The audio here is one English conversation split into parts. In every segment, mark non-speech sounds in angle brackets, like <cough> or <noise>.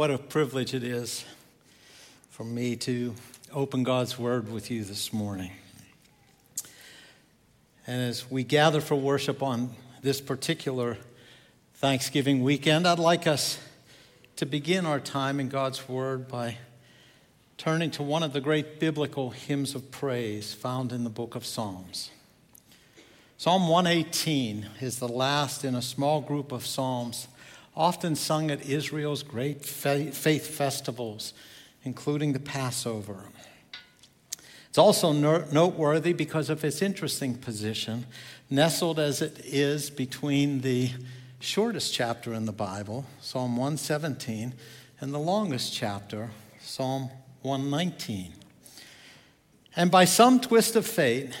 What a privilege it is for me to open God's Word with you this morning. And as we gather for worship on this particular Thanksgiving weekend, I'd like us to begin our time in God's Word by turning to one of the great biblical hymns of praise found in the book of Psalms. Psalm 118 is the last in a small group of Psalms often sung at Israel's great faith festivals, including the Passover. It's also noteworthy because of its interesting position, nestled as it is between the shortest chapter in the Bible, Psalm 117, and the longest chapter, Psalm 119. And by some twist of fate,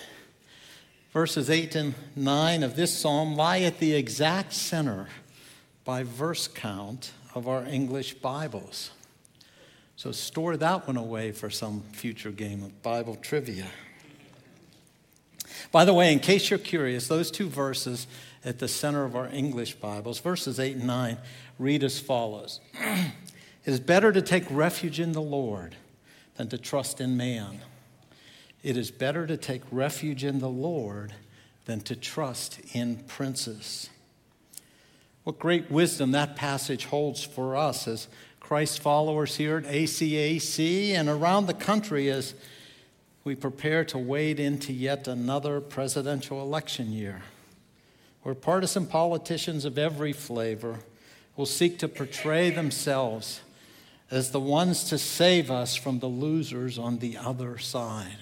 verses 8 and 9 of this psalm lie at the exact center by verse count of our English Bibles. So store that one away for some future game of Bible trivia. By the way, in case you're curious, those two verses at the center of our English Bibles, verses 8 and 9, read as follows <clears throat> It is better to take refuge in the Lord than to trust in man. It is better to take refuge in the Lord than to trust in princes. What great wisdom that passage holds for us as Christ followers here at ACAC and around the country as we prepare to wade into yet another presidential election year, where partisan politicians of every flavor will seek to portray themselves as the ones to save us from the losers on the other side.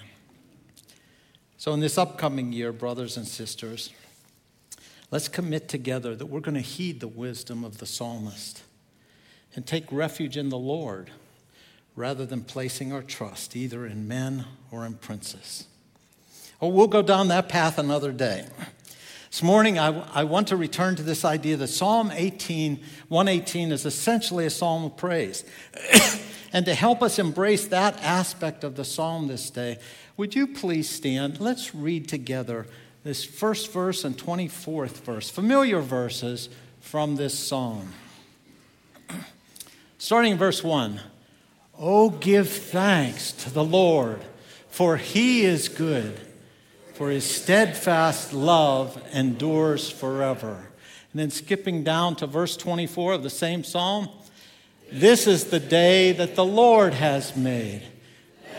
So, in this upcoming year, brothers and sisters, Let's commit together that we're going to heed the wisdom of the psalmist and take refuge in the Lord rather than placing our trust either in men or in princes. Oh, we'll go down that path another day. This morning, I, I want to return to this idea that Psalm 18, 118 is essentially a psalm of praise. <coughs> and to help us embrace that aspect of the psalm this day, would you please stand? Let's read together this first verse and 24th verse, familiar verses from this psalm. <clears throat> Starting in verse 1 Oh, give thanks to the Lord, for he is good, for his steadfast love endures forever. And then skipping down to verse 24 of the same psalm This is the day that the Lord has made.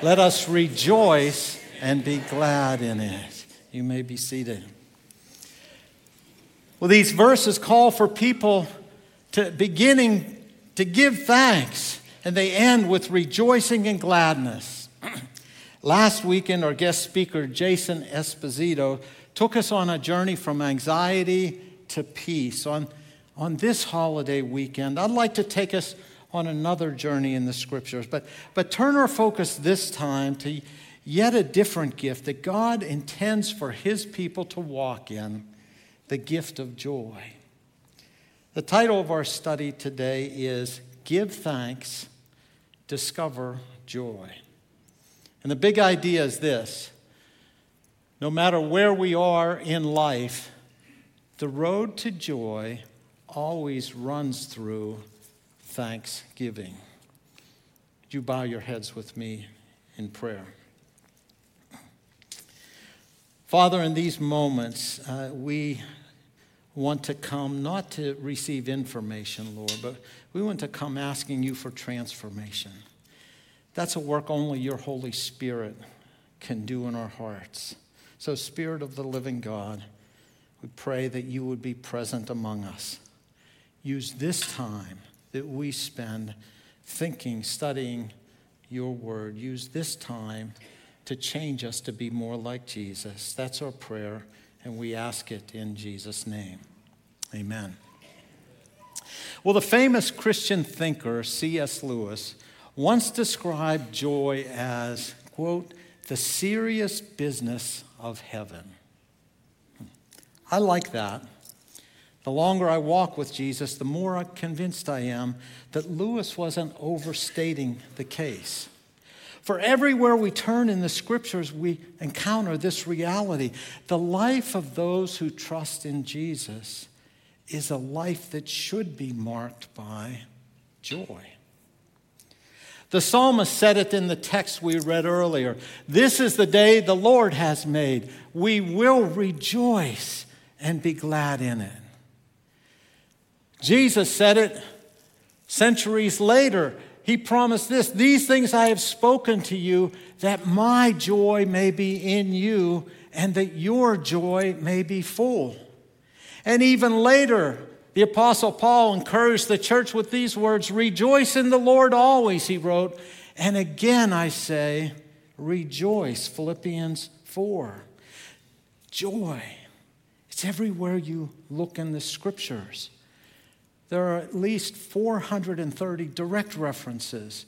Let us rejoice and be glad in it. You may be seated. Well, these verses call for people to beginning to give thanks, and they end with rejoicing and gladness. <clears throat> Last weekend, our guest speaker, Jason Esposito, took us on a journey from anxiety to peace. On, on this holiday weekend, I'd like to take us on another journey in the scriptures, but, but turn our focus this time to yet a different gift that God intends for his people to walk in the gift of joy. The title of our study today is Give Thanks, Discover Joy. And the big idea is this no matter where we are in life, the road to joy always runs through thanksgiving. Would you bow your heads with me in prayer? Father, in these moments, uh, we want to come not to receive information, Lord, but we want to come asking you for transformation. That's a work only your Holy Spirit can do in our hearts. So, Spirit of the living God, we pray that you would be present among us. Use this time that we spend thinking, studying your word. Use this time to change us to be more like Jesus. That's our prayer, and we ask it in Jesus' name. Amen. Well, the famous Christian thinker C.S. Lewis once described joy as, quote, the serious business of heaven. I like that. The longer I walk with Jesus, the more convinced I am that Lewis wasn't overstating the case. For everywhere we turn in the scriptures, we encounter this reality. The life of those who trust in Jesus is a life that should be marked by joy. The psalmist said it in the text we read earlier. This is the day the Lord has made. We will rejoice and be glad in it. Jesus said it centuries later. He promised this These things I have spoken to you, that my joy may be in you, and that your joy may be full. And even later, the Apostle Paul encouraged the church with these words Rejoice in the Lord always, he wrote. And again I say, Rejoice. Philippians 4. Joy. It's everywhere you look in the scriptures. There are at least 430 direct references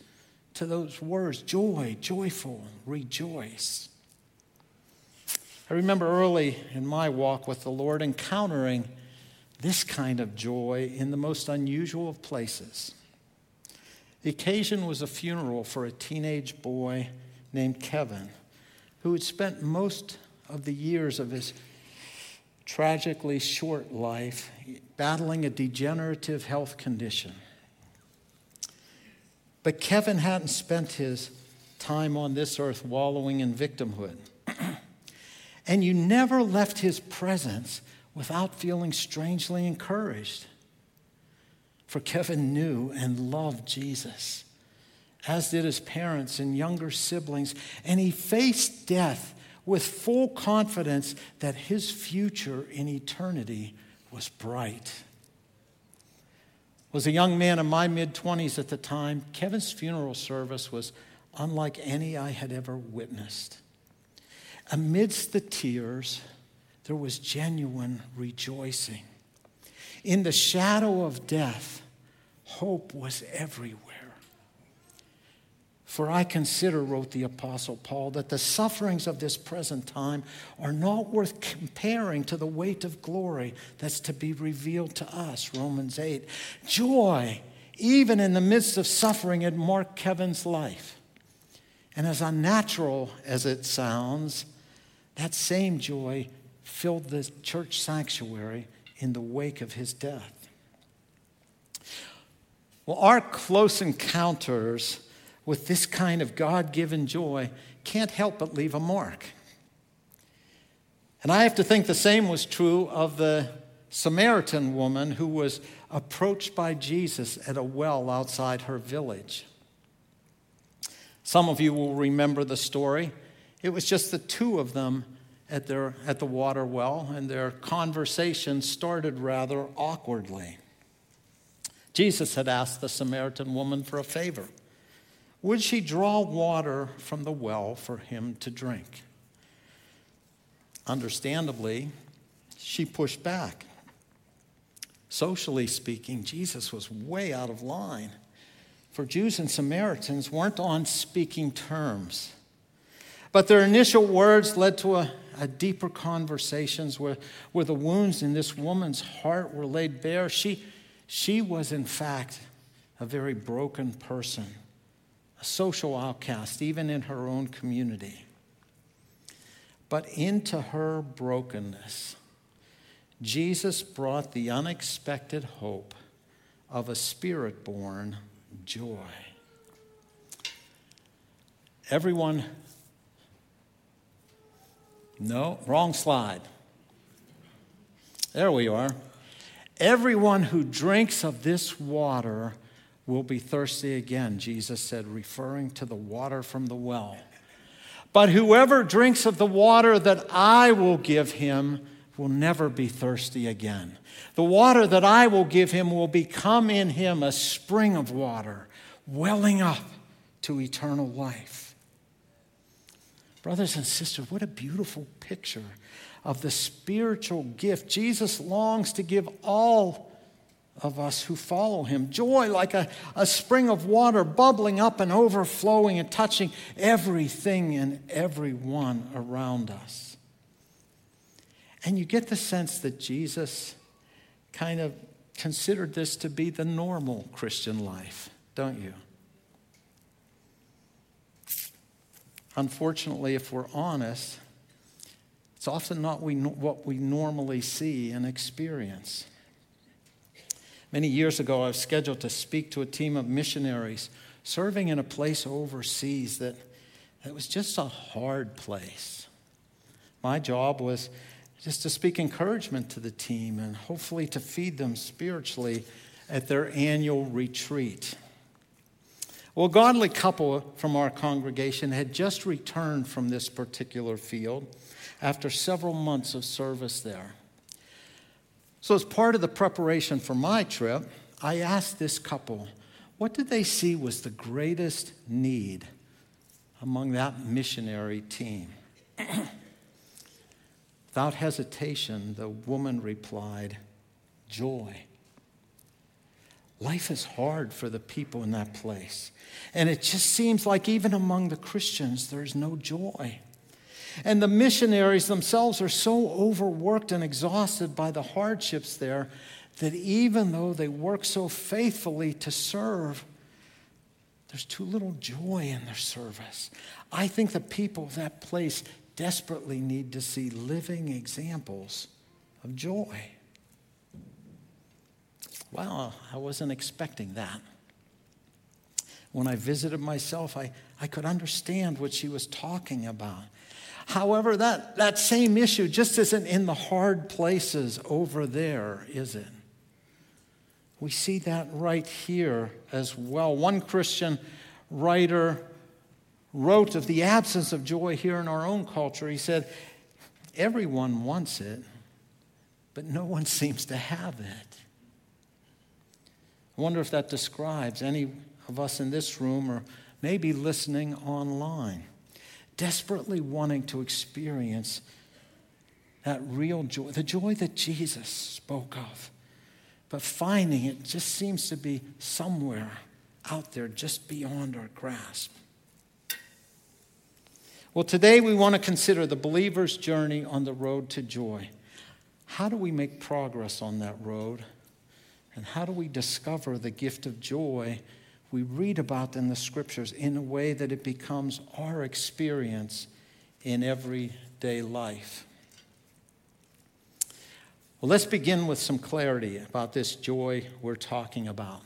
to those words joy, joyful, rejoice. I remember early in my walk with the Lord encountering this kind of joy in the most unusual of places. The occasion was a funeral for a teenage boy named Kevin, who had spent most of the years of his tragically short life battling a degenerative health condition. But Kevin hadn't spent his time on this earth wallowing in victimhood. <clears throat> and you never left his presence without feeling strangely encouraged. For Kevin knew and loved Jesus, as did his parents and younger siblings, and he faced death with full confidence that his future in eternity was bright. Was a young man in my mid 20s at the time, Kevin's funeral service was unlike any I had ever witnessed. Amidst the tears, there was genuine rejoicing. In the shadow of death, hope was everywhere. For I consider, wrote the Apostle Paul, that the sufferings of this present time are not worth comparing to the weight of glory that's to be revealed to us. Romans 8. Joy, even in the midst of suffering, had marked Kevin's life. And as unnatural as it sounds, that same joy filled the church sanctuary in the wake of his death. Well, our close encounters with this kind of God given joy can't help but leave a mark. And I have to think the same was true of the Samaritan woman who was approached by Jesus at a well outside her village. Some of you will remember the story. It was just the two of them at, their, at the water well, and their conversation started rather awkwardly. Jesus had asked the Samaritan woman for a favor. Would she draw water from the well for him to drink? Understandably, she pushed back. Socially speaking, Jesus was way out of line. For Jews and Samaritans weren't on speaking terms. But their initial words led to a, a deeper conversations where, where the wounds in this woman's heart were laid bare. She, she was, in fact, a very broken person, a social outcast, even in her own community. But into her brokenness, Jesus brought the unexpected hope of a spirit born joy. Everyone no, wrong slide. There we are. Everyone who drinks of this water will be thirsty again, Jesus said, referring to the water from the well. But whoever drinks of the water that I will give him will never be thirsty again. The water that I will give him will become in him a spring of water, welling up to eternal life. Brothers and sisters, what a beautiful picture of the spiritual gift Jesus longs to give all of us who follow him. Joy like a, a spring of water bubbling up and overflowing and touching everything and everyone around us. And you get the sense that Jesus kind of considered this to be the normal Christian life, don't you? Unfortunately, if we're honest, it's often not we, what we normally see and experience. Many years ago, I was scheduled to speak to a team of missionaries serving in a place overseas that, that was just a hard place. My job was just to speak encouragement to the team and hopefully to feed them spiritually at their annual retreat. Well, a godly couple from our congregation had just returned from this particular field after several months of service there. So, as part of the preparation for my trip, I asked this couple, what did they see was the greatest need among that missionary team? <clears throat> Without hesitation, the woman replied, Joy. Life is hard for the people in that place. And it just seems like even among the Christians, there's no joy. And the missionaries themselves are so overworked and exhausted by the hardships there that even though they work so faithfully to serve, there's too little joy in their service. I think the people of that place desperately need to see living examples of joy. Well, I wasn't expecting that. When I visited myself, I, I could understand what she was talking about. However, that, that same issue just isn't in the hard places over there, is it? We see that right here as well. One Christian writer wrote of the absence of joy here in our own culture. He said, Everyone wants it, but no one <laughs> seems to have it. I wonder if that describes any of us in this room or maybe listening online desperately wanting to experience that real joy, the joy that Jesus spoke of. But finding it just seems to be somewhere out there, just beyond our grasp. Well, today we want to consider the believer's journey on the road to joy. How do we make progress on that road? And how do we discover the gift of joy we read about in the scriptures in a way that it becomes our experience in everyday life. Well, let's begin with some clarity about this joy we're talking about.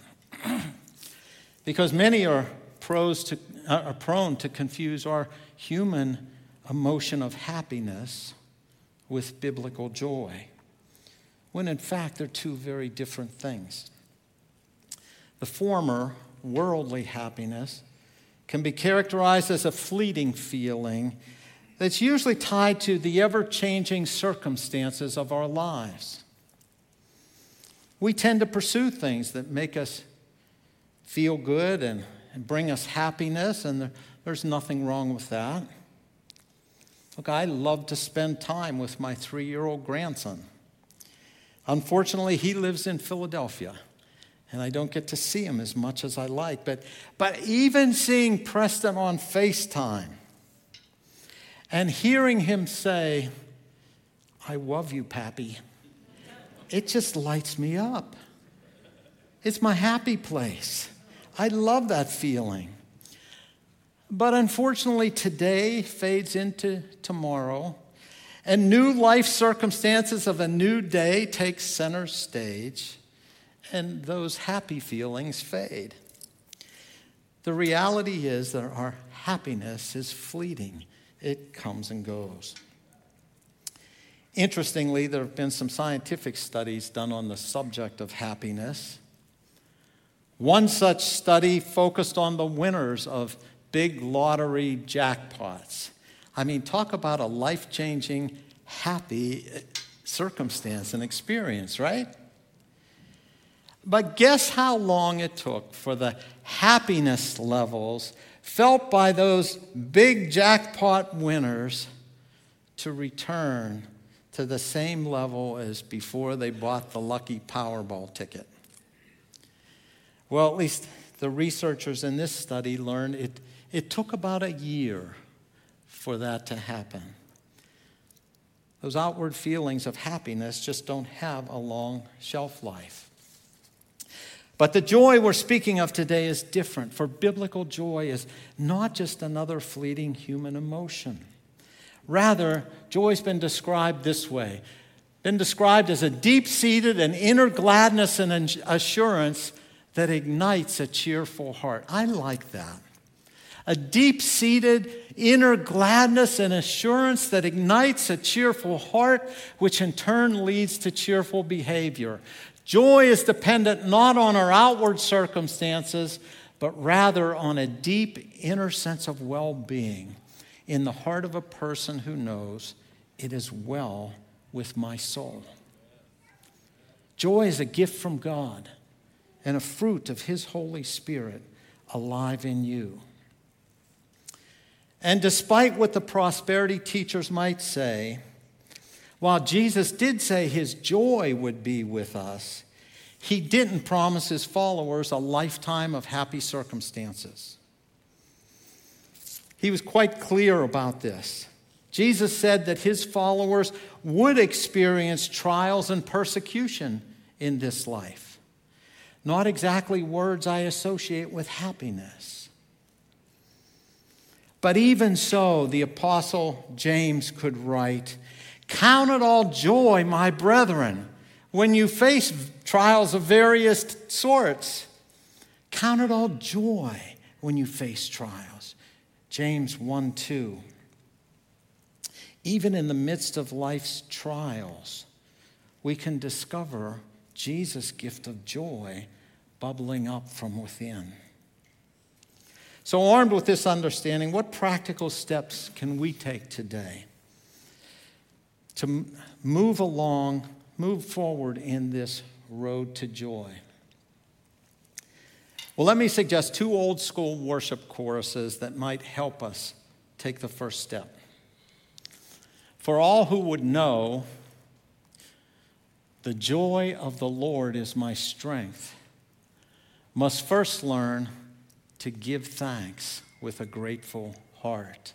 <clears throat> because many are, to, uh, are prone to confuse our human emotion of happiness with biblical joy, when in fact they're two very different things. The former worldly happiness can be characterized as a fleeting feeling that's usually tied to the ever changing circumstances of our lives. We tend to pursue things that make us feel good and, and bring us happiness, and there, there's nothing wrong with that. Look, I love to spend time with my three year old grandson. Unfortunately, he lives in Philadelphia and I don't get to see him as much as I like. But, but even seeing Preston on FaceTime and hearing him say, I love you, Pappy, it just lights me up. It's my happy place. I love that feeling. But unfortunately, today fades into tomorrow, and new life circumstances of a new day take center stage and those happy feelings fade. The reality is that our happiness is fleeting, it comes and goes. Interestingly, there have been some scientific studies done on the subject of happiness. One such study focused on the winners of big lottery jackpots. I mean, talk about a life changing, happy eh, circumstance and experience, right? But guess how long it took for the happiness levels felt by those big jackpot winners to return to the same level as before they bought the lucky Powerball ticket? Well, at least the researchers in this study learned it, it took about a year for that to happen. Those outward feelings of happiness just don't have a long shelf life. But the joy we're speaking of today is different, for biblical joy is not just another fleeting human emotion. Rather, joy's been described this way been described as a deep seated and inner gladness and assurance that ignites a cheerful heart. I like that. A deep seated inner gladness and assurance that ignites a cheerful heart, which in turn leads to cheerful behavior. Joy is dependent not on our outward circumstances, but rather on a deep inner sense of well being in the heart of a person who knows it is well with my soul. Joy is a gift from God and a fruit of His Holy Spirit alive in you. And despite what the prosperity teachers might say, while Jesus did say his joy would be with us, he didn't promise his followers a lifetime of happy circumstances. He was quite clear about this. Jesus said that his followers would experience trials and persecution in this life. Not exactly words I associate with happiness. But even so, the Apostle James could write Count it all joy, my brethren, when you face trials of various sorts. Count it all joy when you face trials. James 1 2. Even in the midst of life's trials, we can discover Jesus' gift of joy bubbling up from within. So, armed with this understanding, what practical steps can we take today to move along, move forward in this road to joy? Well, let me suggest two old school worship choruses that might help us take the first step. For all who would know, the joy of the Lord is my strength, must first learn to give thanks with a grateful heart.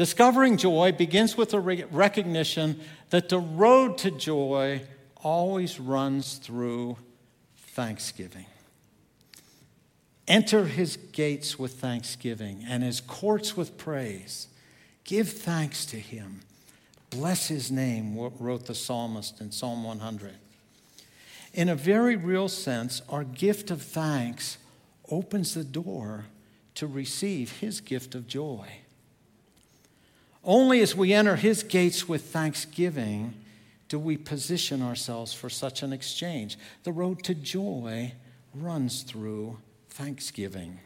Discovering joy begins with a recognition that the road to joy always runs through thanksgiving. Enter his gates with thanksgiving and his courts with praise. Give thanks to him. Bless his name, wrote the psalmist in Psalm 100. In a very real sense, our gift of thanks opens the door to receive his gift of joy. Only as we enter his gates with thanksgiving do we position ourselves for such an exchange. The road to joy runs through thanksgiving.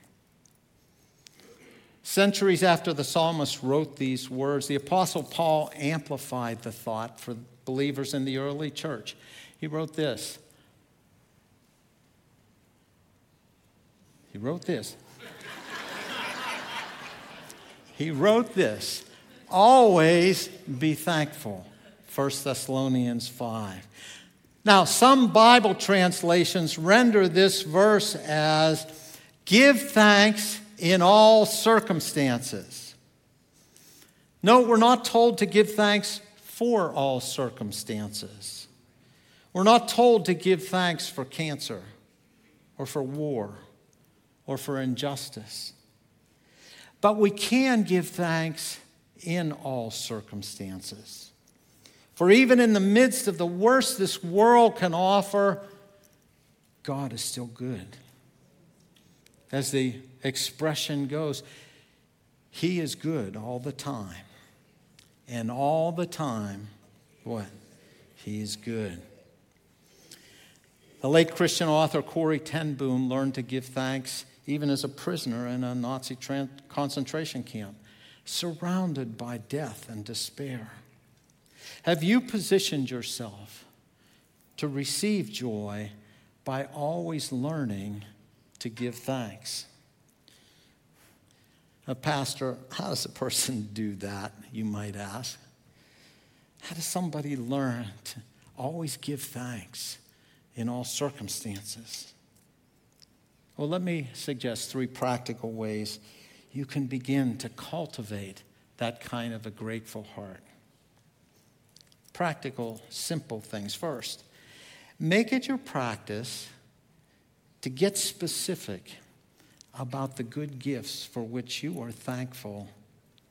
Centuries after the psalmist wrote these words, the Apostle Paul amplified the thought for believers in the early church. He wrote this. He wrote this. <laughs> he wrote this always be thankful. 1 Thessalonians 5. Now, some Bible translations render this verse as give thanks in all circumstances. No, we're not told to give thanks for all circumstances. We're not told to give thanks for cancer or for war or for injustice. But we can give thanks in all circumstances. For even in the midst of the worst this world can offer, God is still good. As the expression goes, He is good all the time. And all the time, what? He is good. The late Christian author Corrie ten Boom learned to give thanks even as a prisoner in a Nazi concentration camp, surrounded by death and despair. Have you positioned yourself to receive joy by always learning to give thanks? A pastor, how does a person <laughs> do that, you might ask? How does somebody learn to always give thanks in all circumstances? Well, let me suggest three practical ways you can begin to cultivate that kind of a grateful heart practical, simple things. First, make it your practice to get specific about the good gifts for which you are thankful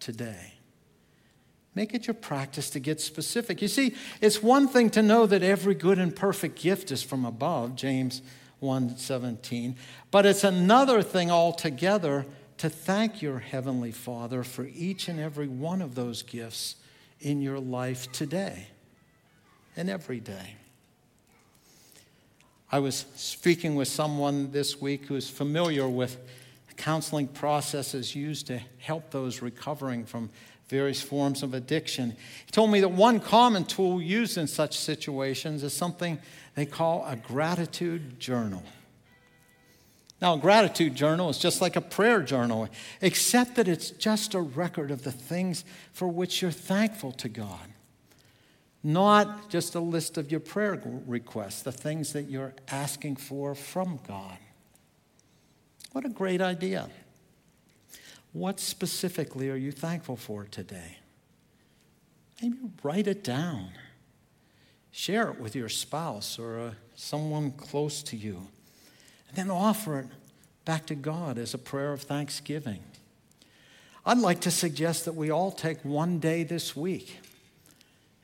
today. Make it your practice to get specific. You see, it's one thing to know that every good and perfect gift is from above, James 117. But it's another thing altogether to thank your Heavenly Father for each and every one of those gifts in your life today and every day. I was speaking with someone this week who's familiar with counseling processes used to help those recovering from various forms of addiction. He told me that one common tool used in such situations is something they call a gratitude journal. Now, a gratitude journal is just like a prayer journal, except that it's just a record of the things for which you're thankful to God, not just a list of your prayer requests, the things that you're asking for from God. What a great idea. What specifically are you thankful for today? Maybe write it down. Share it with your spouse or uh, someone close to you. Then offer it back to God as a prayer of thanksgiving. I'd like to suggest that we all take one day this week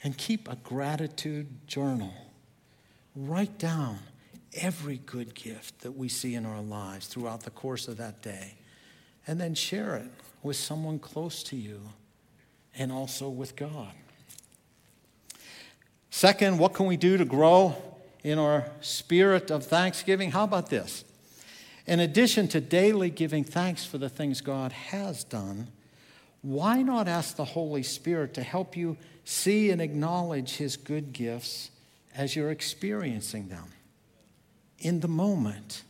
and keep a gratitude journal. Write down every good gift that we see in our lives throughout the course of that day, and then share it with someone close to you and also with God. Second, what can we do to grow in our spirit of thanksgiving? How about this? In addition to daily giving thanks for the things God has done, why not ask the Holy Spirit to help you see and acknowledge His good gifts as you're experiencing them? in the moment.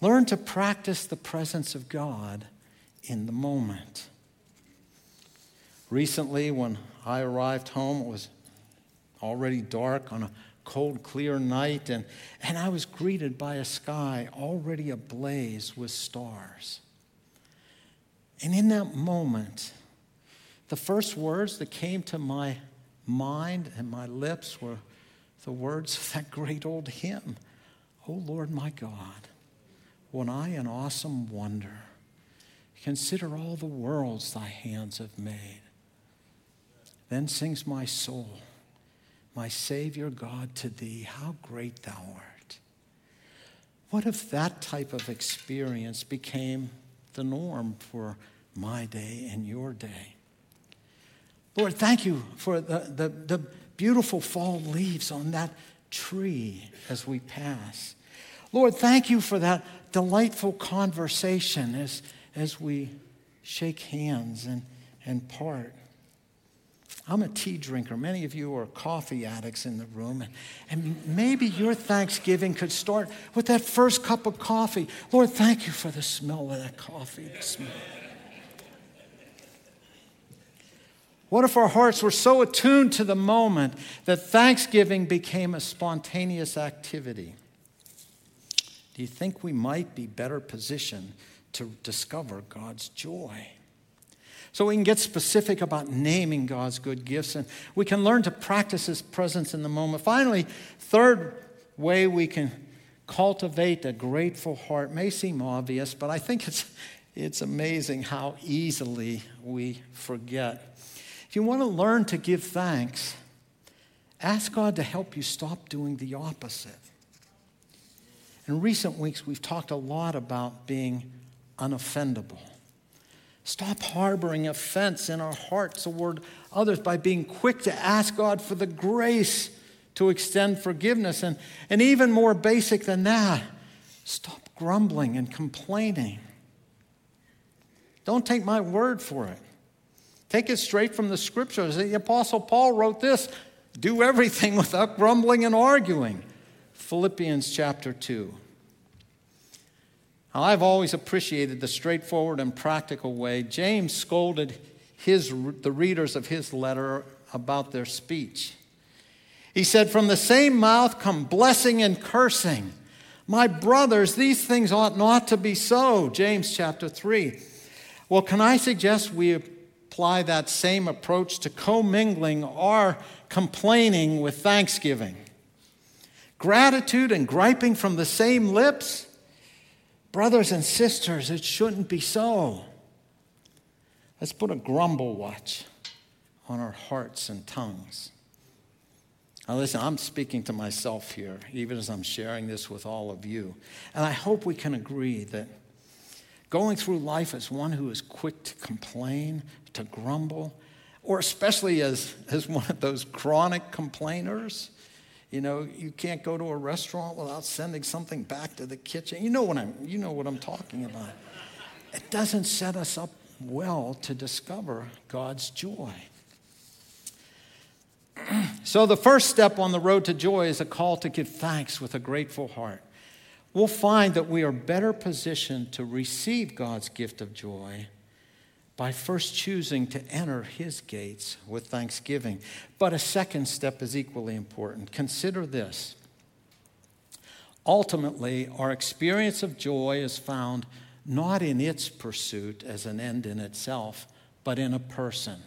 Learn to practice the presence of God in the moment. Recently, when I arrived home, it was already dark on a cold, clear night, and, and I was greeted by a sky already ablaze with stars. And in that moment, the first words that came to my mind and my lips were the words of that great old hymn O Lord my God, when I in awesome wonder consider all the worlds thy hands have made, then sings my soul, my Savior God, to thee, how great thou art. What if that type of experience became the norm for my day and your day? Lord, thank you for the, the, the beautiful fall leaves on that tree as we pass. Lord, thank you for that delightful conversation as, as we shake hands and, and part. I'm a tea drinker. Many of you are coffee addicts in the room. And, maybe your Thanksgiving could start with that first cup of coffee. Lord, thank you for the smell of that coffee. Smell. What if our hearts were so attuned to the moment that thanksgiving became a spontaneous activity? Do you think we might be better positioned to discover God's joy? So we can get specific about naming God's good gifts and we can learn to practice His presence in the moment. Finally, third way we can cultivate a grateful heart may seem obvious, but I think it's, it's amazing how easily we forget. If you want to learn to give thanks, ask God to help you stop doing the opposite. In recent weeks, we've talked a lot about being unoffendable. Stop harboring offense in our hearts toward others by being quick to ask God for the grace to extend forgiveness. And, and even more basic than that, stop grumbling and complaining. Don't take my word for it. Take it straight from the scriptures. The Apostle Paul wrote this do everything <laughs> without grumbling and arguing. Philippians chapter 2. Now, I've always appreciated the straightforward and practical way James scolded his, the readers of his letter about their speech. He said, From the same mouth come blessing and cursing. My brothers, these things ought not to be so. James chapter 3. Well, can I suggest we apply that same approach to commingling our complaining with thanksgiving. Gratitude and griping from the same lips? Brothers and sisters, it shouldn't be so. Let's put a grumble watch on our hearts and tongues. Now, listen, I'm speaking to myself here, even as I'm sharing this with all of you. And I hope we can agree that going through life as one who is quick to complain, to grumble, or especially as, as one of those chronic complainers, you know, you can't go to a restaurant without sending something back to the kitchen. You know what I'm, you know what I'm talking about. It doesn't set us up well to discover God's joy. <clears throat> so, the first step on the road to joy is a call to give thanks with a grateful heart. We'll find that we are better positioned to receive God's gift of joy by first choosing to enter his gates with thanksgiving. But a second step is equally important. Consider this. Ultimately, our experience of joy is found not in its pursuit as an end in itself, but in a person.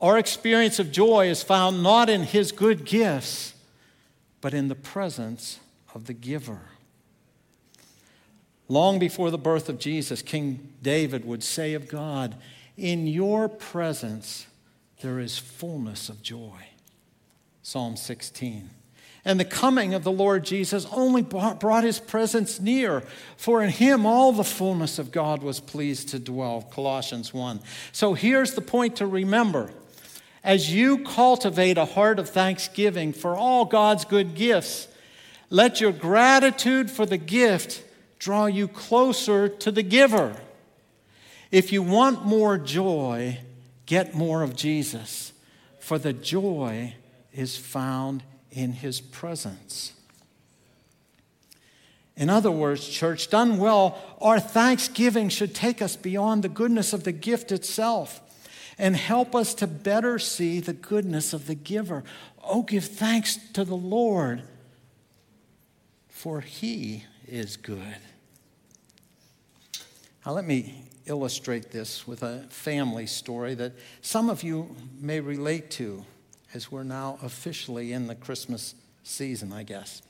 Our experience of joy is found not in his good gifts, but in the presence of the giver. Long before the birth of Jesus, King David would say of God, In your presence there is fullness of joy. Psalm 16. And the coming of the Lord Jesus only brought his presence near, for in him all the fullness of God was pleased to dwell. Colossians 1. So here's the point to remember. As you cultivate a heart of thanksgiving for all God's good gifts, let your gratitude for the gift draw you closer to the giver. If you want more joy, get more of Jesus, for the joy is found in his presence. In other words, church, done well, our thanksgiving should take us beyond the goodness of the gift itself and help us to better see the goodness of the giver. Oh, give thanks to the Lord, for he is good. Now, let me illustrate this with a family story that some of you may relate to as we're now officially in the Christmas season, I guess.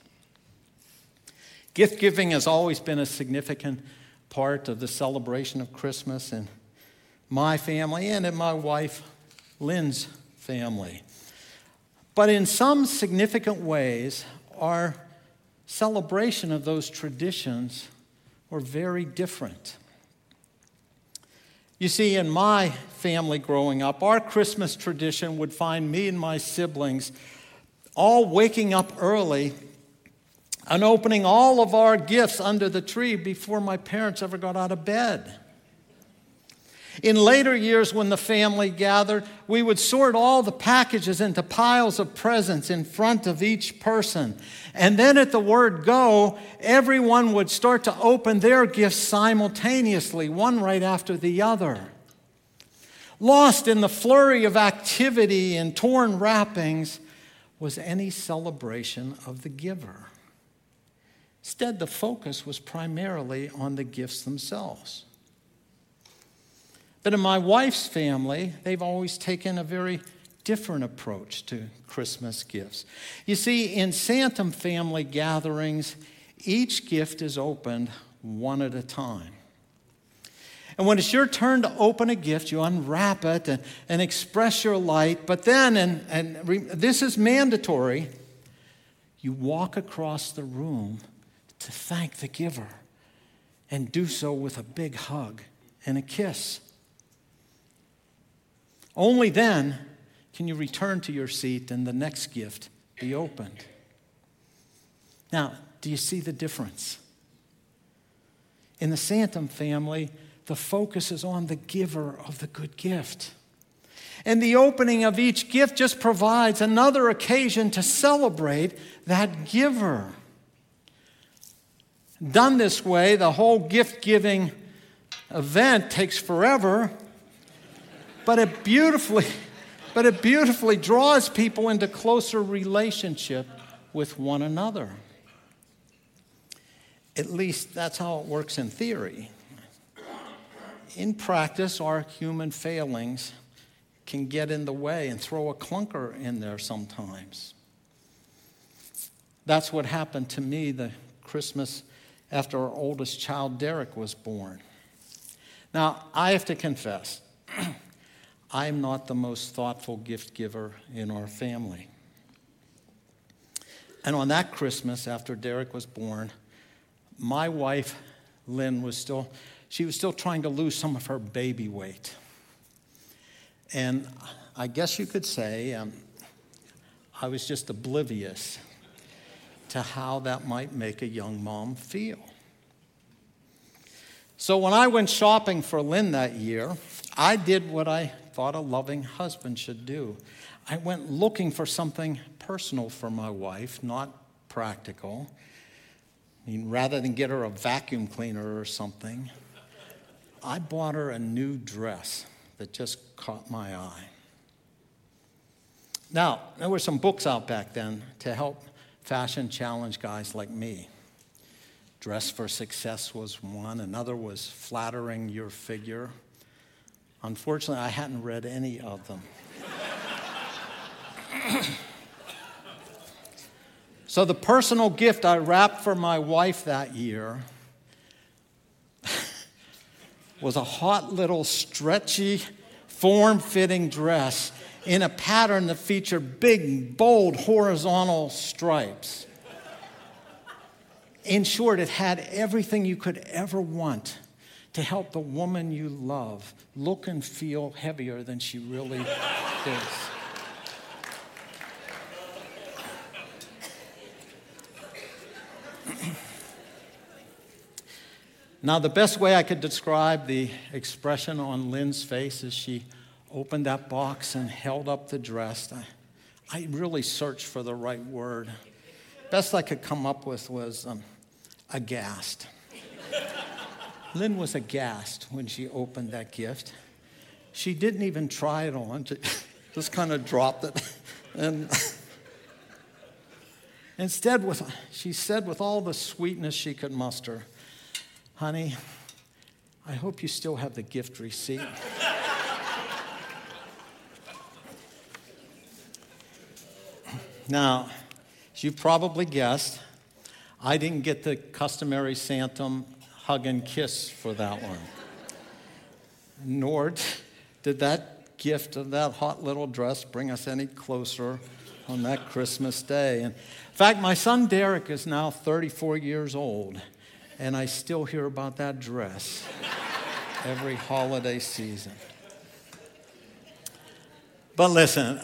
Gift giving has always been a significant part of the celebration of Christmas in my family and in my wife Lynn's family. But in some significant ways, our celebration of those traditions were very different. You see, in my family growing up, our Christmas tradition would find me and my siblings all waking up early and opening all of our gifts under the tree before my parents ever got out of bed. In later years, when the family gathered, we would sort all the packages into piles of presents in front of each person. And then at the word go, everyone would start to open their gifts simultaneously, one right after the other. Lost in the flurry of activity and torn wrappings was any celebration of the giver. Instead, the focus was primarily on the gifts themselves. But in my wife's family, they've always taken a very different approach to Christmas gifts. You see, in Santom family gatherings, each gift is opened one at a time. And when it's your turn to open a gift, you unwrap it and, and express your light. But then, and, and re, this is mandatory, you walk across the room to thank the giver and do so with a big hug and a kiss. Only then can you return to your seat and the next gift be opened. Now, do you see the difference? In the Santom family, the focus is on the giver of the good gift. And the opening of each gift just provides another occasion to celebrate that giver. Done this way, the whole gift giving event takes forever but it beautifully, but it beautifully draws people into closer relationship with one another. At least that's how it works in theory. In practice, our human failings can get in the way and throw a clunker in there sometimes. That's what happened to me the Christmas after our oldest child, Derek, was born. Now, I have to confess, <clears throat> I'm not the most thoughtful gift giver in our family. And on that Christmas, after Derek was born, my wife, Lynn, was still, she was still trying to lose some of her baby weight. And I guess you could say um, I was just oblivious to how that might make a young mom feel. So when I went shopping for Lynn that year, I did what I thought a loving husband should do. I went looking for something personal for my wife, not practical. I mean, rather than get her a vacuum cleaner or something, I bought her a new dress that just caught my eye. Now, there were some books out back then to help fashion challenge guys like me. Dress for Success was one, another was Flattering Your Figure. Unfortunately, I hadn't read any of them. so, the personal gift I wrapped for my wife that year was a hot little stretchy, form fitting dress in a pattern that featured big, bold, horizontal stripes. In short, it had everything you could ever want to help the woman you love look and feel heavier than she really is. Now, the best way I could describe the expression on Lynn's face as she opened that box and held up the dress, I, I really searched for the right word. Best I could come up with was um, aghast. Lynn was aghast when she opened that gift. She didn't even try it on, <laughs> just kind of dropped it. <laughs> And <laughs> instead, with, she said with all the sweetness she could muster, Honey, I hope you still have the gift receipt. now, as you've probably guessed, I didn't get the customary Santum hug and kiss for that one. Nor did that gift of that hot little dress bring us any closer on that Christmas day. And in fact, my son Derek is now 34 years old, and I still hear about that dress every holiday season. But listen,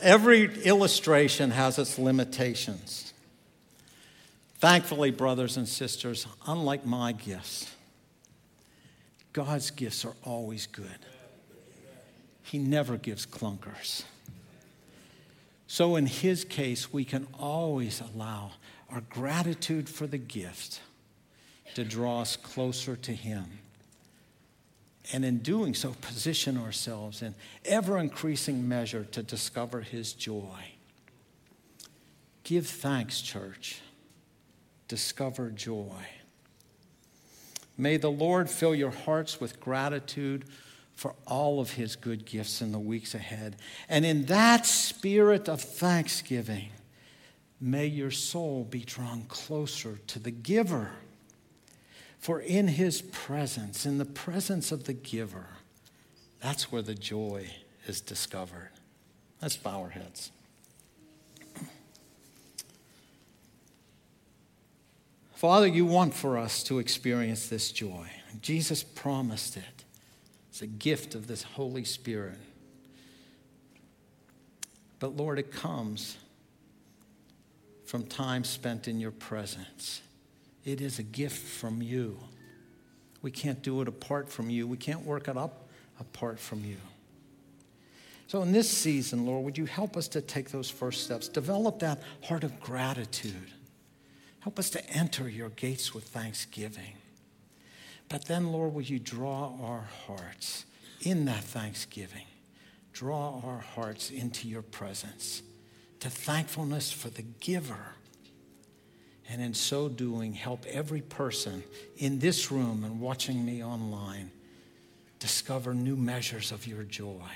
every illustration has its limitations. Thankfully, brothers and sisters, unlike my gifts, God's gifts are always good. He never gives clunkers. So, in His case, we can always allow our gratitude for the gift to draw us closer to Him. And in doing so, position ourselves in ever increasing measure to discover His joy. Give thanks, church discover joy. May the Lord fill your hearts with gratitude for all of his good gifts in the weeks ahead. And in that spirit of thanksgiving, may your soul be drawn closer to the giver. For in his presence, in the presence of the giver, that's where the joy is discovered. Let's bow our heads. Father, you want for us to experience this joy. Jesus promised it. It's a gift of this Holy Spirit. But Lord, it comes from time spent in your presence. It is a gift from you. We can't do it apart from you. We can't work it up apart from you. So, in this season, Lord, would you help us to take those first steps? Develop that heart of gratitude Help us to enter your gates with thanksgiving. But then, Lord, will you draw our hearts in that thanksgiving? Draw our hearts into your presence to thankfulness for the giver. And in so doing, help every person in this room and watching me online discover new measures of your joy.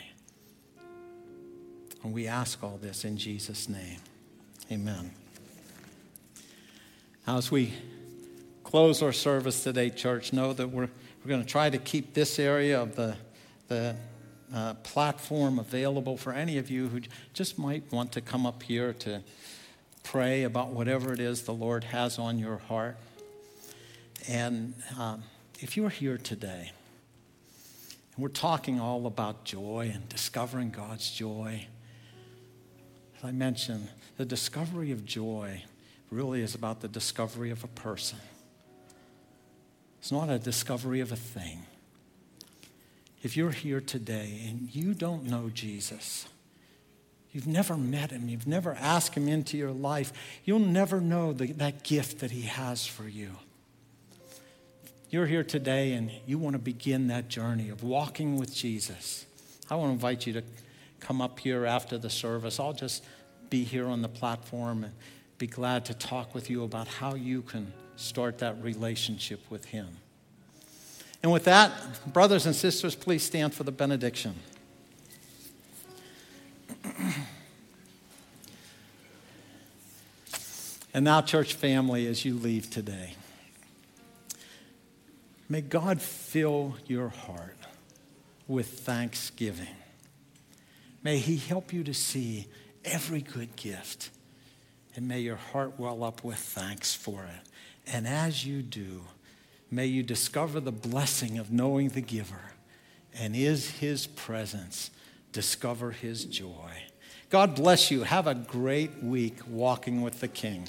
And we ask all this in Jesus' name. Amen. As we close our service today, church, know that we're, we're going to try to keep this area of the, the uh, platform available for any of you who just might want to come up here to pray about whatever it is the Lord has on your heart. And um, if you're here today, and we're talking all about joy and discovering God's joy, as I mentioned, the discovery of joy really is about the discovery of a person. It's not a discovery of a thing. If you're here today and you don't know Jesus, you've never met him, you've never asked him into your life, you'll never know the, that gift that he has for you. You're here today and you want to begin that journey of walking with Jesus. I want to invite you to come up here after the service. I'll just be here on the platform and be glad to talk with you about how you can start that relationship with Him. And with that, brothers and sisters, please stand for the benediction. and now, church family, as you leave today, may God fill your heart with thanksgiving. May He help you to see every good gift, and may your heart well up with thanks for it. And as you do, may you discover the blessing of knowing the giver and is his presence. Discover his joy. God bless you. Have a great week walking with the King.